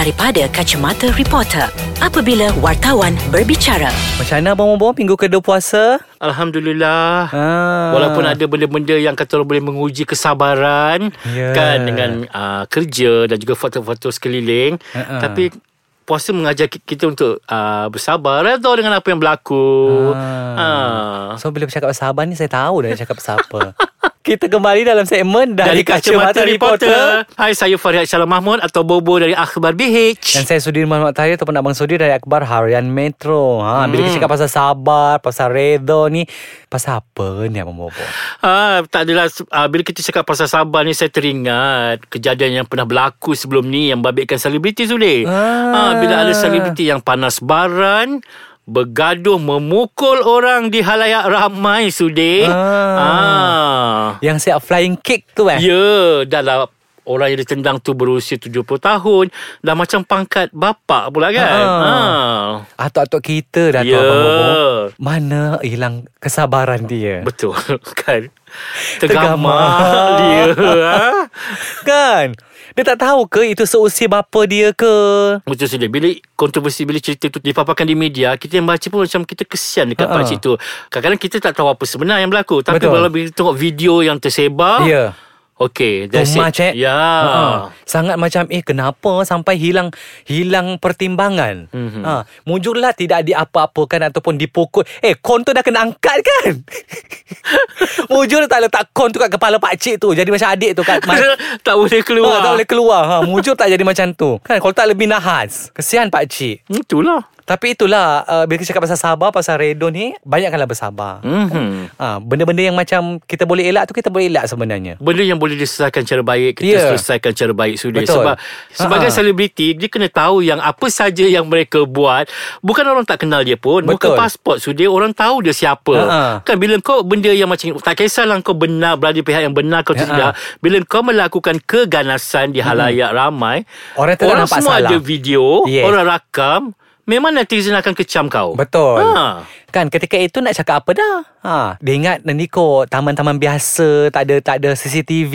daripada kacamata reporter apabila wartawan berbicara. Macam mana Abang Bobo minggu kedua puasa? Alhamdulillah. Ah. Walaupun ada benda-benda yang kata orang boleh menguji kesabaran Ya. kan dengan uh, kerja dan juga faktor-faktor sekeliling, Ha-ha. tapi puasa mengajar ki- kita untuk uh, bersabar redha dengan apa yang berlaku. Ah. Ah. So bila bercakap Abang ni saya tahu dah cakap pasal apa. Kita kembali dalam segmen dari, Dari Kacamata Reporter. Hai, saya Fariad Syalam Mahmud atau Bobo dari Akhbar BH. Dan saya Sudirman Mukhtar ataupun Abang Sudir dari Akbar Harian Metro. Ha, bila kita cakap pasal sabar, pasal redha ni, pasal apa ni Abang Bobo? Ah, tak adalah ah, bila kita cakap pasal sabar ni saya teringat kejadian yang pernah berlaku sebelum ni yang babitkan selebriti Sudi. Ah. Ah. bila ada selebriti yang panas baran bergaduh memukul orang di halayak ramai Sudi. Ah. ah. Yang siap flying kick tu eh? Ya, dah lah orang yang ditendang tu berusia 70 tahun dah macam pangkat bapak pula kan. Ah. Ah. Atuk-atuk kita dah tu Ya. Abang Bobo. Mana hilang kesabaran dia? Betul kan. Tergamar. Tergamar dia. ah. Kan? Dia tak tahu ke itu seusia bapa dia ke? Betul sudah Bila kontroversi Bila cerita tu dipaparkan di media Kita yang baca pun Macam kita kesian Dekat Ha-ha. uh-uh. pakcik tu Kadang-kadang kita tak tahu Apa sebenar yang berlaku Tapi Betul. kalau bila tengok video Yang tersebar Ya. Okay Too That's much eh? Ya. Ha. Sangat macam Eh kenapa Sampai hilang Hilang pertimbangan? Mhm. ha. Mujurlah tidak diapa-apakan Ataupun dipukul. Eh kon tu dah kena angkat kan? Mujur tak letak kon tu Kat kepala pakcik tu Jadi macam adik tu kat ma- tak boleh keluar. Ha, tak boleh keluar. Ha, Mujur tak jadi macam tu. Kan kalau tak lebih nahas. Kesian pakcik Itulah Tapi itulah uh, Bila kita cakap pasal sabar Pasal redo ni Banyakkanlah bersabar mm-hmm. ha, Benda-benda yang macam Kita boleh elak tu Kita boleh elak sebenarnya Benda yang boleh diselesaikan cara baik Kita yeah. selesaikan cara baik sudah Betul. Sebab Sebagai Ha-ha. selebriti Dia kena tahu yang Apa saja yang mereka buat Bukan orang tak kenal dia pun Betul. Muka pasport sudah Orang tahu dia siapa Ha-ha. Kan bila kau benda yang macam Tak kisahlah kau benar Berada di pihak yang benar Kau Ha-ha. tidak Bila kau melakukan keganasan Di halayak ramai Orang Orang semua salah. ada video Yes. Orang rakam Memang netizen akan kecam kau Betul. ha. Kan ketika itu nak cakap apa dah? Ha, dia ingat ni kok taman-taman biasa, tak ada tak ada CCTV.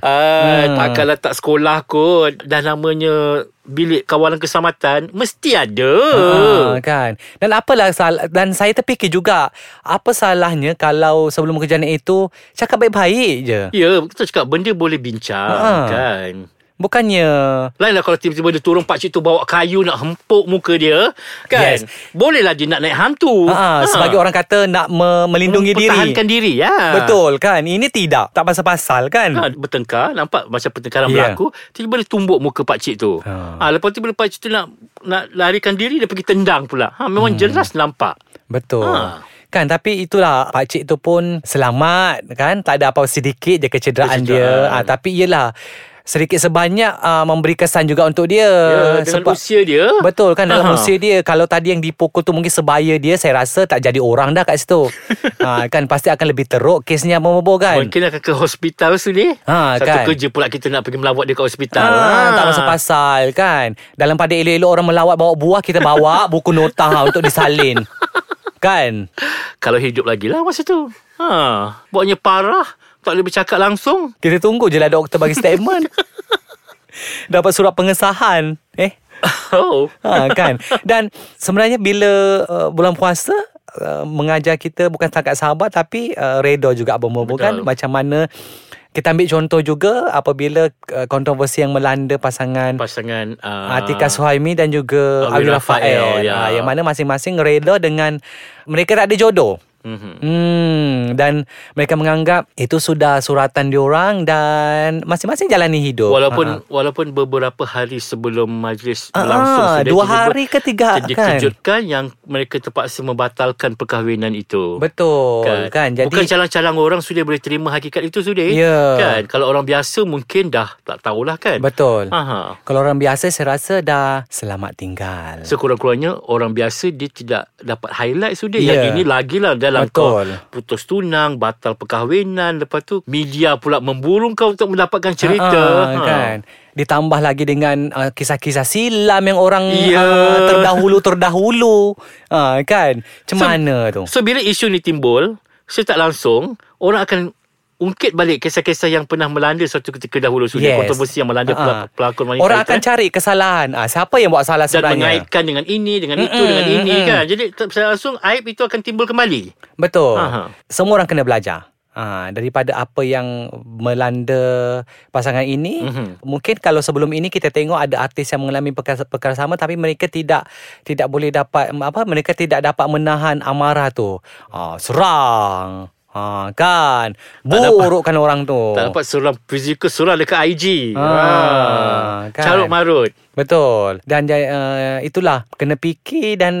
Ah, Hmm. takkanlah tak sekolah kot Dah namanya Bilik kawalan keselamatan Mesti ada Ha, kan. Dan apalah salah dan saya terfikir juga apa salahnya kalau sebelum kejadian itu cakap baik-baik je. Ya, kita cakap benda boleh bincang Ha. kan. Bukannya Lainlah kalau tiba-tiba dia turun pakcik tu bawa kayu nak hempuk muka dia, kan? Yes. Bolehlah dia nak naik hantu. ha, sebagai orang kata nak me- melindungi diri. Pertahankan diri, ya. Betul kan? Ini tidak. Tak pasal-pasal kan? Ha, bertengkar Nampak macam pertengkaran Ya. berlaku Tiba-tiba dia tumbuk muka pakcik tu Ha. ha. Lepas tu bila pakcik tu nak Nak larikan diri Dia pergi tendang pula ha, Memang Hmm. jelas nampak Betul. Ha. Kan tapi itulah pakcik tu pun selamat kan tak ada apa sedikit je kecederaan, dia Kecederaan. ah, tapi iyalah sedikit sebanyak uh, memberi kesan juga untuk dia Ya, dengan usia dia. Betul kan dalam Aha. usia dia kalau tadi yang dipukul tu mungkin sebaya dia saya rasa tak jadi orang dah kat situ. ha, kan pasti akan lebih teruk kesnya Momo kan. Mungkin akan ke hospital sini. Ha, Satu kan. kerja pula kita nak pergi melawat dia ke hospital. Ah, tak pasal-pasal kan Dalam pada elok-elok orang melawat bawa buah Kita bawa buku nota untuk disalin Kan Kalau hidup lagi lah masa tu. Ha, buatnya parah. Tak boleh bercakap langsung. Kita tunggu je lah doktor bagi statement Dapat surat pengesahan Eh Oh. ha, kan Dan sebenarnya bila uh, bulan puasa uh, Mengajar kita bukan setakat sahabat Tapi uh, redha juga Bobo kan. Macam mana kita ambil contoh juga apabila uh, kontroversi yang melanda pasangan Pasangan uh, Atika Suhaimi dan juga Awi Rafael, ya. Ha, yang mana masing-masing reda dengan mereka tak ada jodoh. Mhm. Hmm dan mereka menganggap itu sudah suratan diorang dan masing-masing jalani hidup. Walaupun Ha. walaupun beberapa hari sebelum majlis Ah, berlangsung ah, sudah dua hari ke tiga, kan? dikejutkan yang mereka terpaksa membatalkan perkahwinan itu. betul kan. kan. Jadi Bukan calang-calang orang sudah boleh terima hakikat itu sudah. Ya. Kan. Kalau orang biasa mungkin dah tak tahulah kan. betul. Aha. Kalau orang biasa saya rasa dah selamat tinggal. Sekurang-kurangnya orang biasa dia tidak dapat highlight sudah. Ya. Yang ini lagilah dalam Betul. kau putus tunang, batal perkahwinan, lepas tu media pula memburu kau untuk mendapatkan cerita. Ah, kan. Ditambah lagi dengan uh, kisah-kisah silam yang orang Ya. uh, terdahulu-terdahulu. Uh, kan? Macam So- mana tu? So bila isu ni timbul, secara tak langsung orang akan ungkit balik kisah-kisah yang pernah melanda suatu ketika dahulu sudah Yes. kontroversi yang melanda pelak- pelakon wanita Orang itu, akan eh. cari kesalahan. Ah, siapa yang buat salah dan sebenarnya? mengaitkan dengan ini dengan itu Mm-mm, dengan ini mm-mm. kan jadi secara langsung aib itu akan timbul kembali Betul. Aha. Semua orang kena belajar. Ha, daripada apa yang melanda pasangan ini Mhm. mungkin kalau sebelum ini kita tengok ada artis yang mengalami perkara, perkara sama tapi mereka tidak tidak boleh dapat apa mereka tidak dapat menahan amarah tu ha, serang ha, kan? Burukkan orang tu. Tak dapat seorang fizikal surah dekat IG Ah, ha. kan. carut marut betul. Dan uh, itulah. Kena fikir dan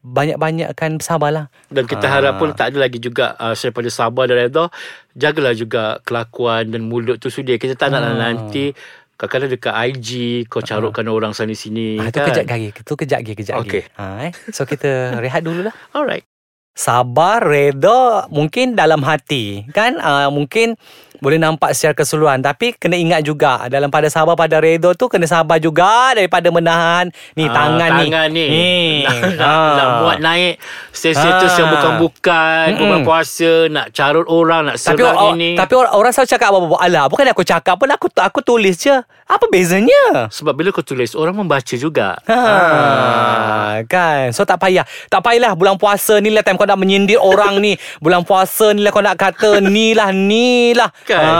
banyak-banyakkan bersabarlah dan kita Ah. harap pun tak ada lagi juga uh, daripada sabar dan redha jagalah juga kelakuan dan mulut tu sudah kita tak naklah Ah. nanti kadang-kadang dekat IG kau carutkan orang sana sini Ah, tu kan? kejap lagi tu kejap lagi kejap Okey. lagi ha, eh. so kita rehat dulu lah alright sabar, reda mungkin dalam hati kan? Uh, mungkin boleh nampak secara keseluruhan. Tapi kena ingat juga dalam pada sabar pada reda tu kena sabar juga daripada menahan. Ni Ah, tangan, tangan ni, ni. nak, Ah. nak buat naik status yang bukan-bukan Mm-mm. bulan puasa nak carut orang nak tapi serang or, ini. tapi orang, orang selalu cakap apa-apa. Alah bukan aku cakap pun aku aku tulis je. Apa bezanya? Sebab bila kau tulis orang membaca juga. Ha, kan? So tak payah. Tak payahlah bulan puasa ni lah Time kau nak menyindir orang ni Bulan puasa ni lah kau nak kata Ni lah ni lah Kan? Ha.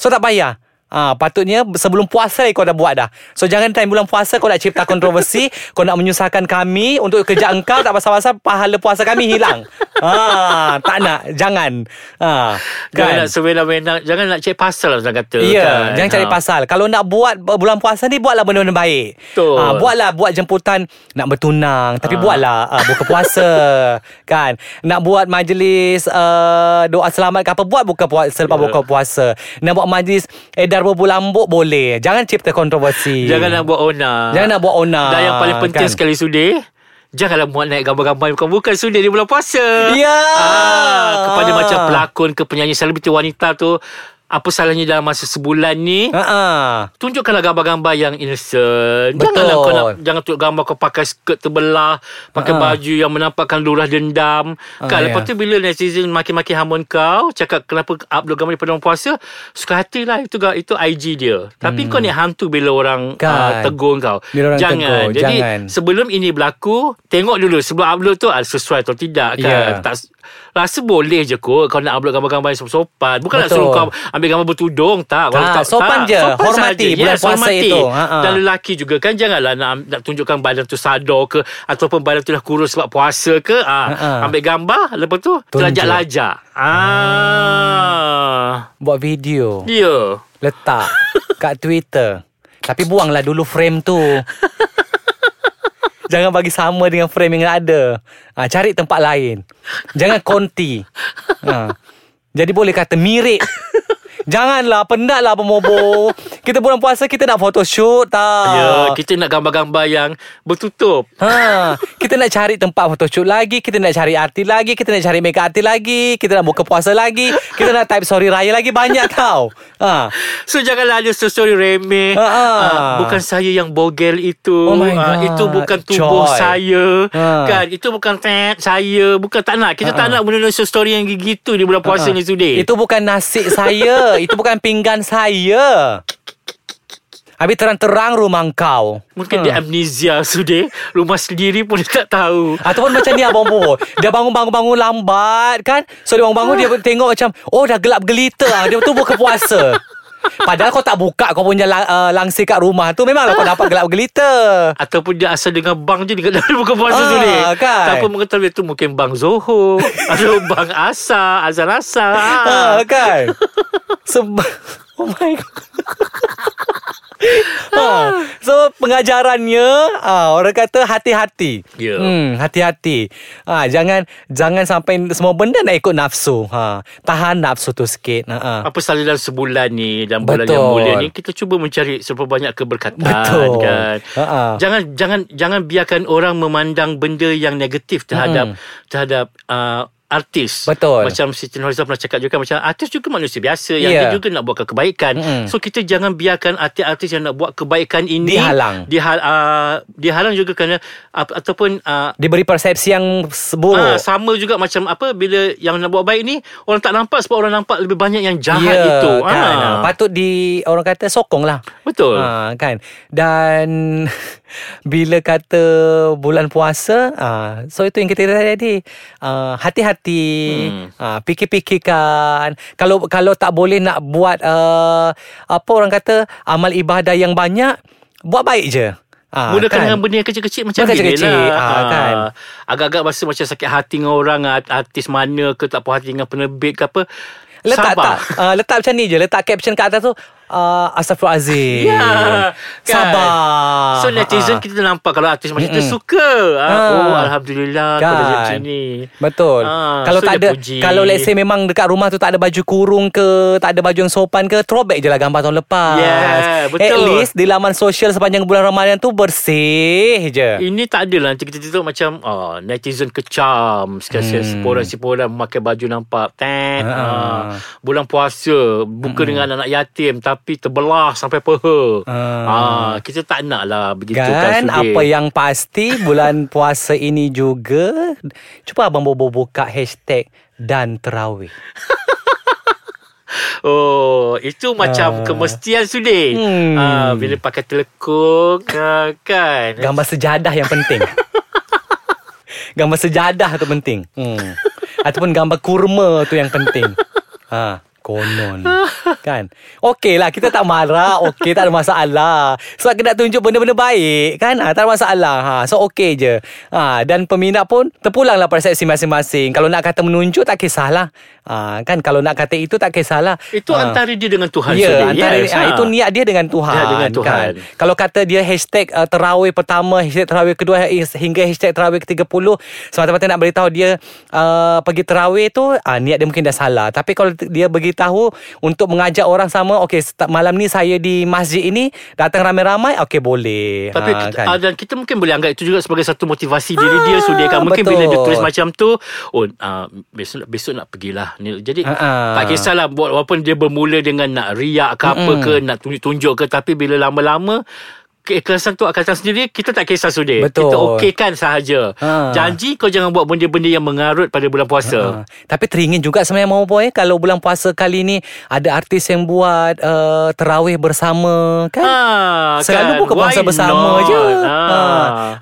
So tak payah Ah, patutnya sebelum puasa kau dah buat dah. So jangan time bulan puasa kau nak cipta kontroversi, kau nak menyusahkan kami untuk kerja engkau tak pasal-pasal pahala puasa kami hilang. Ah, tak nak, jangan. Ah, Jangan kan? nak sewenang-wenang Jangan nak cek pasal lah Orang kata Ya, kan? jangan cari Ha. pasal. Kalau nak buat bulan puasa ni buatlah benda-benda baik. Betul. Ha, buatlah buat jemputan nak bertunang, tapi Ah. buatlah uh, buka puasa. kan? Nak buat majlis uh, doa selamat ke apa buat buka puasa selepas Ya. buka puasa. Nak buat majlis edar berbulambuk boleh. Jangan cipta kontroversi. Jangan nak buat onar Jangan nak buat onar. Dan yang paling penting kan? sekali sudi Janganlah muat naik gambar-gambar yang bukan-bukan sudi di bulan puasa Ya. ah, Kepada macam pelakon ke penyanyi selebriti wanita tu Apa salahnya dalam masa sebulan ni ah. Tunjukkanlah gambar-gambar yang innocent Betul. Janganlah kau nak Jangan tunjuk gambar kau pakai skirt terbelah Pakai Ha. baju yang menampakkan lurah dendam Ha, Kan ya. lepas tu bila netizen maki-maki hamun kau Cakap kenapa upload gambar daripada orang puasa Suka hati lah itu, itu IG dia Tapi kau ni hantu bila orang Hmm. Kan. uh, tegur kau Bila orang Jangan tegur, Jadi jangan. sebelum ini berlaku Tengok dulu sebelum upload tu ada sesuai atau tidak kan Ya. tak, Rasa boleh je kot Kau nak upload gambar-gambar yang sopan Bukan nak Betul. suruh kau ambil gambar bertudung Tak, Kalau Tak, sopan je. Hormati saja. bulan puasa hormati. itu. Ha-ha. Dan lelaki juga kan Janganlah nak, nak tunjukkan badan tu sadar ke Ataupun badan tu dah kurus sebab puasa ke Ha-ha. Ambil gambar Lepas tu Terlajak-lajak ah. Buat video. Ya Letak kat Twitter. Tapi buanglah dulu frame tu. Jangan bagi sama dengan frame yang ada. Ha, cari tempat lain. Jangan konti. Ha. Jadi boleh kata mirip. Janganlah penatlah pemobo. Kita bulan puasa kita nak photoshoot tak? Ya Kita nak gambar-gambar yang Bertutup Ha, kita nak cari tempat photoshoot lagi, kita nak cari artis lagi, kita nak cari makeup artis lagi, kita nak buka puasa lagi, kita nak type sorry raya lagi banyak tau. Ha. So janganlah ada story remeh Ha, ha. Ah, Bukan saya yang bogel itu Oh my Ah, God. Itu bukan tubuh Joy. saya Ha. Kan Itu bukan fat saya Bukan tak nak Kita Ha, tak ha. nak benda-benda story yang gitu Di bulan puasa Ha. ni sudi Itu bukan nasi saya, itu bukan pinggan saya. Habis terang-terang rumah kau. Mungkin Ha. dia amnesia sudi Rumah sendiri pun dia tak tahu Ataupun macam ni abang Bobo Dia bangun-bangun-bangun lambat kan So dia bangun-bangun Dia tengok macam Oh dah gelap gelita ah. Dia tu buka puasa Padahal kau tak buka Kau punya lang, uh, langsir kat rumah tu Memanglah kau dapat gelap gelita Ataupun dia asal dengan bang je Dekat dalam buka puasa Ah, sudi kan? Tanpa mengetahui itu Mungkin bang Zohor Atau bang Asa Azan Asa ha, Kan Sebab Oh my god. So pengajarannya ha, Orang kata hati-hati Ya. hmm, Hati-hati ha, Jangan Jangan sampai Semua benda nak ikut nafsu ha. Tahan nafsu tu sikit ha, ha. apa salah dalam sebulan ni dalam bulan Betul. yang mulia ni kita cuba mencari seberapa banyak keberkatan Betul. kan Ha-ha. jangan jangan jangan biarkan orang memandang benda yang negatif terhadap terhadap uh, artis. Betul. Macam Siti Nurhaliza pernah cakap juga macam artis juga manusia biasa yang Ya. dia juga nak buatkan kebaikan. Mm-mm. So kita jangan biarkan artis-artis yang nak buat kebaikan ini Dihalang. Dihal, uh, dihalang juga kerana uh, ataupun uh, Diberi persepsi yang buruk. Ah, sama juga macam apa bila yang nak buat baik ni orang tak nampak sebab orang nampak lebih banyak yang jahat Ya, itu. kan? Ah. Patut di orang kata sokong lah. Betul. Ha, kan dan bila kata bulan puasa ah so itu yang kita tadi ah, hati-hati Hmm. ah, fikir-fikirkan kalau kalau tak boleh nak buat uh, apa orang kata amal ibadah yang banyak buat baik je Ah, Mulakan kan? dengan benda yang kecil-kecil macam Benda ni kecil-kecil, lah. ah, kan? Agak-agak rasa macam sakit hati dengan orang art- Artis mana ke Tak puas hati dengan penerbit ke apa Letak Sabar. tak uh, Letak macam ni je Letak caption kat atas tu uh, Astaghfirullahalazim Ya kan? Sabar So netizen Ah. kita nampak Kalau artis macam kita Mm-mm. suka ah, Ah. Oh Alhamdulillah Kan. macam ni Betul. Ah, kalau so tak ada puji. kalau let's say memang dekat rumah tu tak ada baju kurung ke, tak ada baju yang sopan ke, throwback je lah gambar tahun lepas. Yeah, betul. At least di laman sosial sepanjang bulan Ramadan tu bersih je. Ini tak ada lah Nanti kita tengok macam ah, Netizen kecam Sekali-sekali Hmm. Siporan-siporan Memakai baju nampak Tet, Ah. ah. Bulan puasa Buka dengan anak-anak yatim Tapi terbelah Sampai peha Ah. ah. Kita tak nak lah Begitu kan, Kan apa yang pasti bulan puasa ini juga Cuba abang Bobo buka hashtag dan terawih. Oh Itu macam Ah. Kemestian Sudin Hmm. ah, Bila pakai telekung ah, Kan Gambar sejadah yang penting. gambar sejadah tu penting. Hmm. Ataupun gambar kurma tu yang penting. Ha, konon. Kan? Okey lah, kita tak marah. Okey, tak ada masalah. Sebab kita nak tunjuk benda-benda baik. Kan? Ha, tak ada masalah. Ha, so, okey je. Ha, dan peminat pun terpulanglah persepsi masing-masing. Kalau nak kata menunjuk, tak kisahlah. Ha, kan? Kalau nak kata itu, tak kisahlah. Itu Ha. antara dia dengan Tuhan Ya, antara yes, ah. itu niat dia dengan Tuhan. Niat dengan Tuhan. Kan? Kalau kata dia hashtag uh, terawih pertama, hashtag terawih kedua his- hingga hashtag terawih ke-30 semata-mata nak beritahu dia uh, pergi terawih tu uh, niat dia mungkin dah salah. Tapi kalau dia beritahu untuk mengajak orang sama, okey malam ni saya di masjid ini datang ramai-ramai, okey boleh. Tapi Ha, kita, kan? dan kita mungkin boleh anggap itu juga sebagai satu motivasi diri dia Sudia kan mungkin betul. bila dia tulis macam tu oh uh, besok besok nak pergilah jadi Ha-ha. tak kisahlah buat walaupun dia bermula dengan nak riak ke apa ke nak tunjuk-tunjuk ke tapi bila lama-lama keikhlasan tu akan datang sendiri kita tak kisah Sudia Betul. kita okeykan sahaja Ha. janji kau jangan buat benda-benda yang mengarut pada bulan puasa Ha, tapi teringin juga sebenarnya mau boy kalau bulan puasa kali ni ada artis yang buat uh, terawih bersama kan. Ha, Selalu kan? buka puasa Why bersama not? je. Ha. Ha.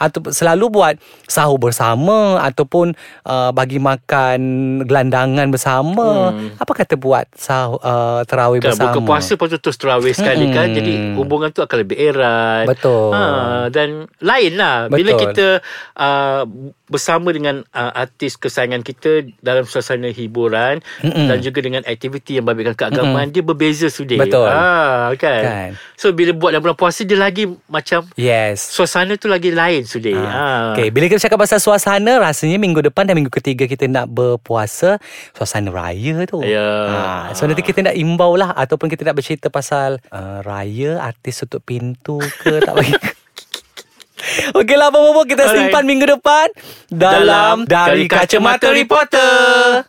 Atau selalu buat sahur bersama ataupun uh, bagi makan gelandangan bersama. Hmm. Apa kata buat sahur uh, terawih Kan, bersama? buka puasa Lepas tu terus terawih sekali Mm-mm. kan Jadi hubungan tu akan lebih erat Betul. ha, Dan lain lah Bila kita uh, Bersama dengan uh, Artis kesayangan kita Dalam suasana hiburan Mm-mm. Dan juga dengan aktiviti Yang babitkan keagamaan Dia berbeza sudah Betul. ha, kan? Kan. So bila buat dalam bulan puasa Dia lagi macam Yes. Suasana tu lagi lain sudah ha. Ha. Okay, bila kita cakap pasal suasana, rasanya minggu depan dan minggu ketiga kita nak berpuasa, suasana raya tu. Ya. Ha, so nanti kita nak imbau lah ataupun kita nak bercerita pasal uh, raya, artis tutup pintu ke tak bagi. Okey lah, Bobo, kita Alright. simpan minggu depan dalam, Dalam Dari Kacamata Reporter.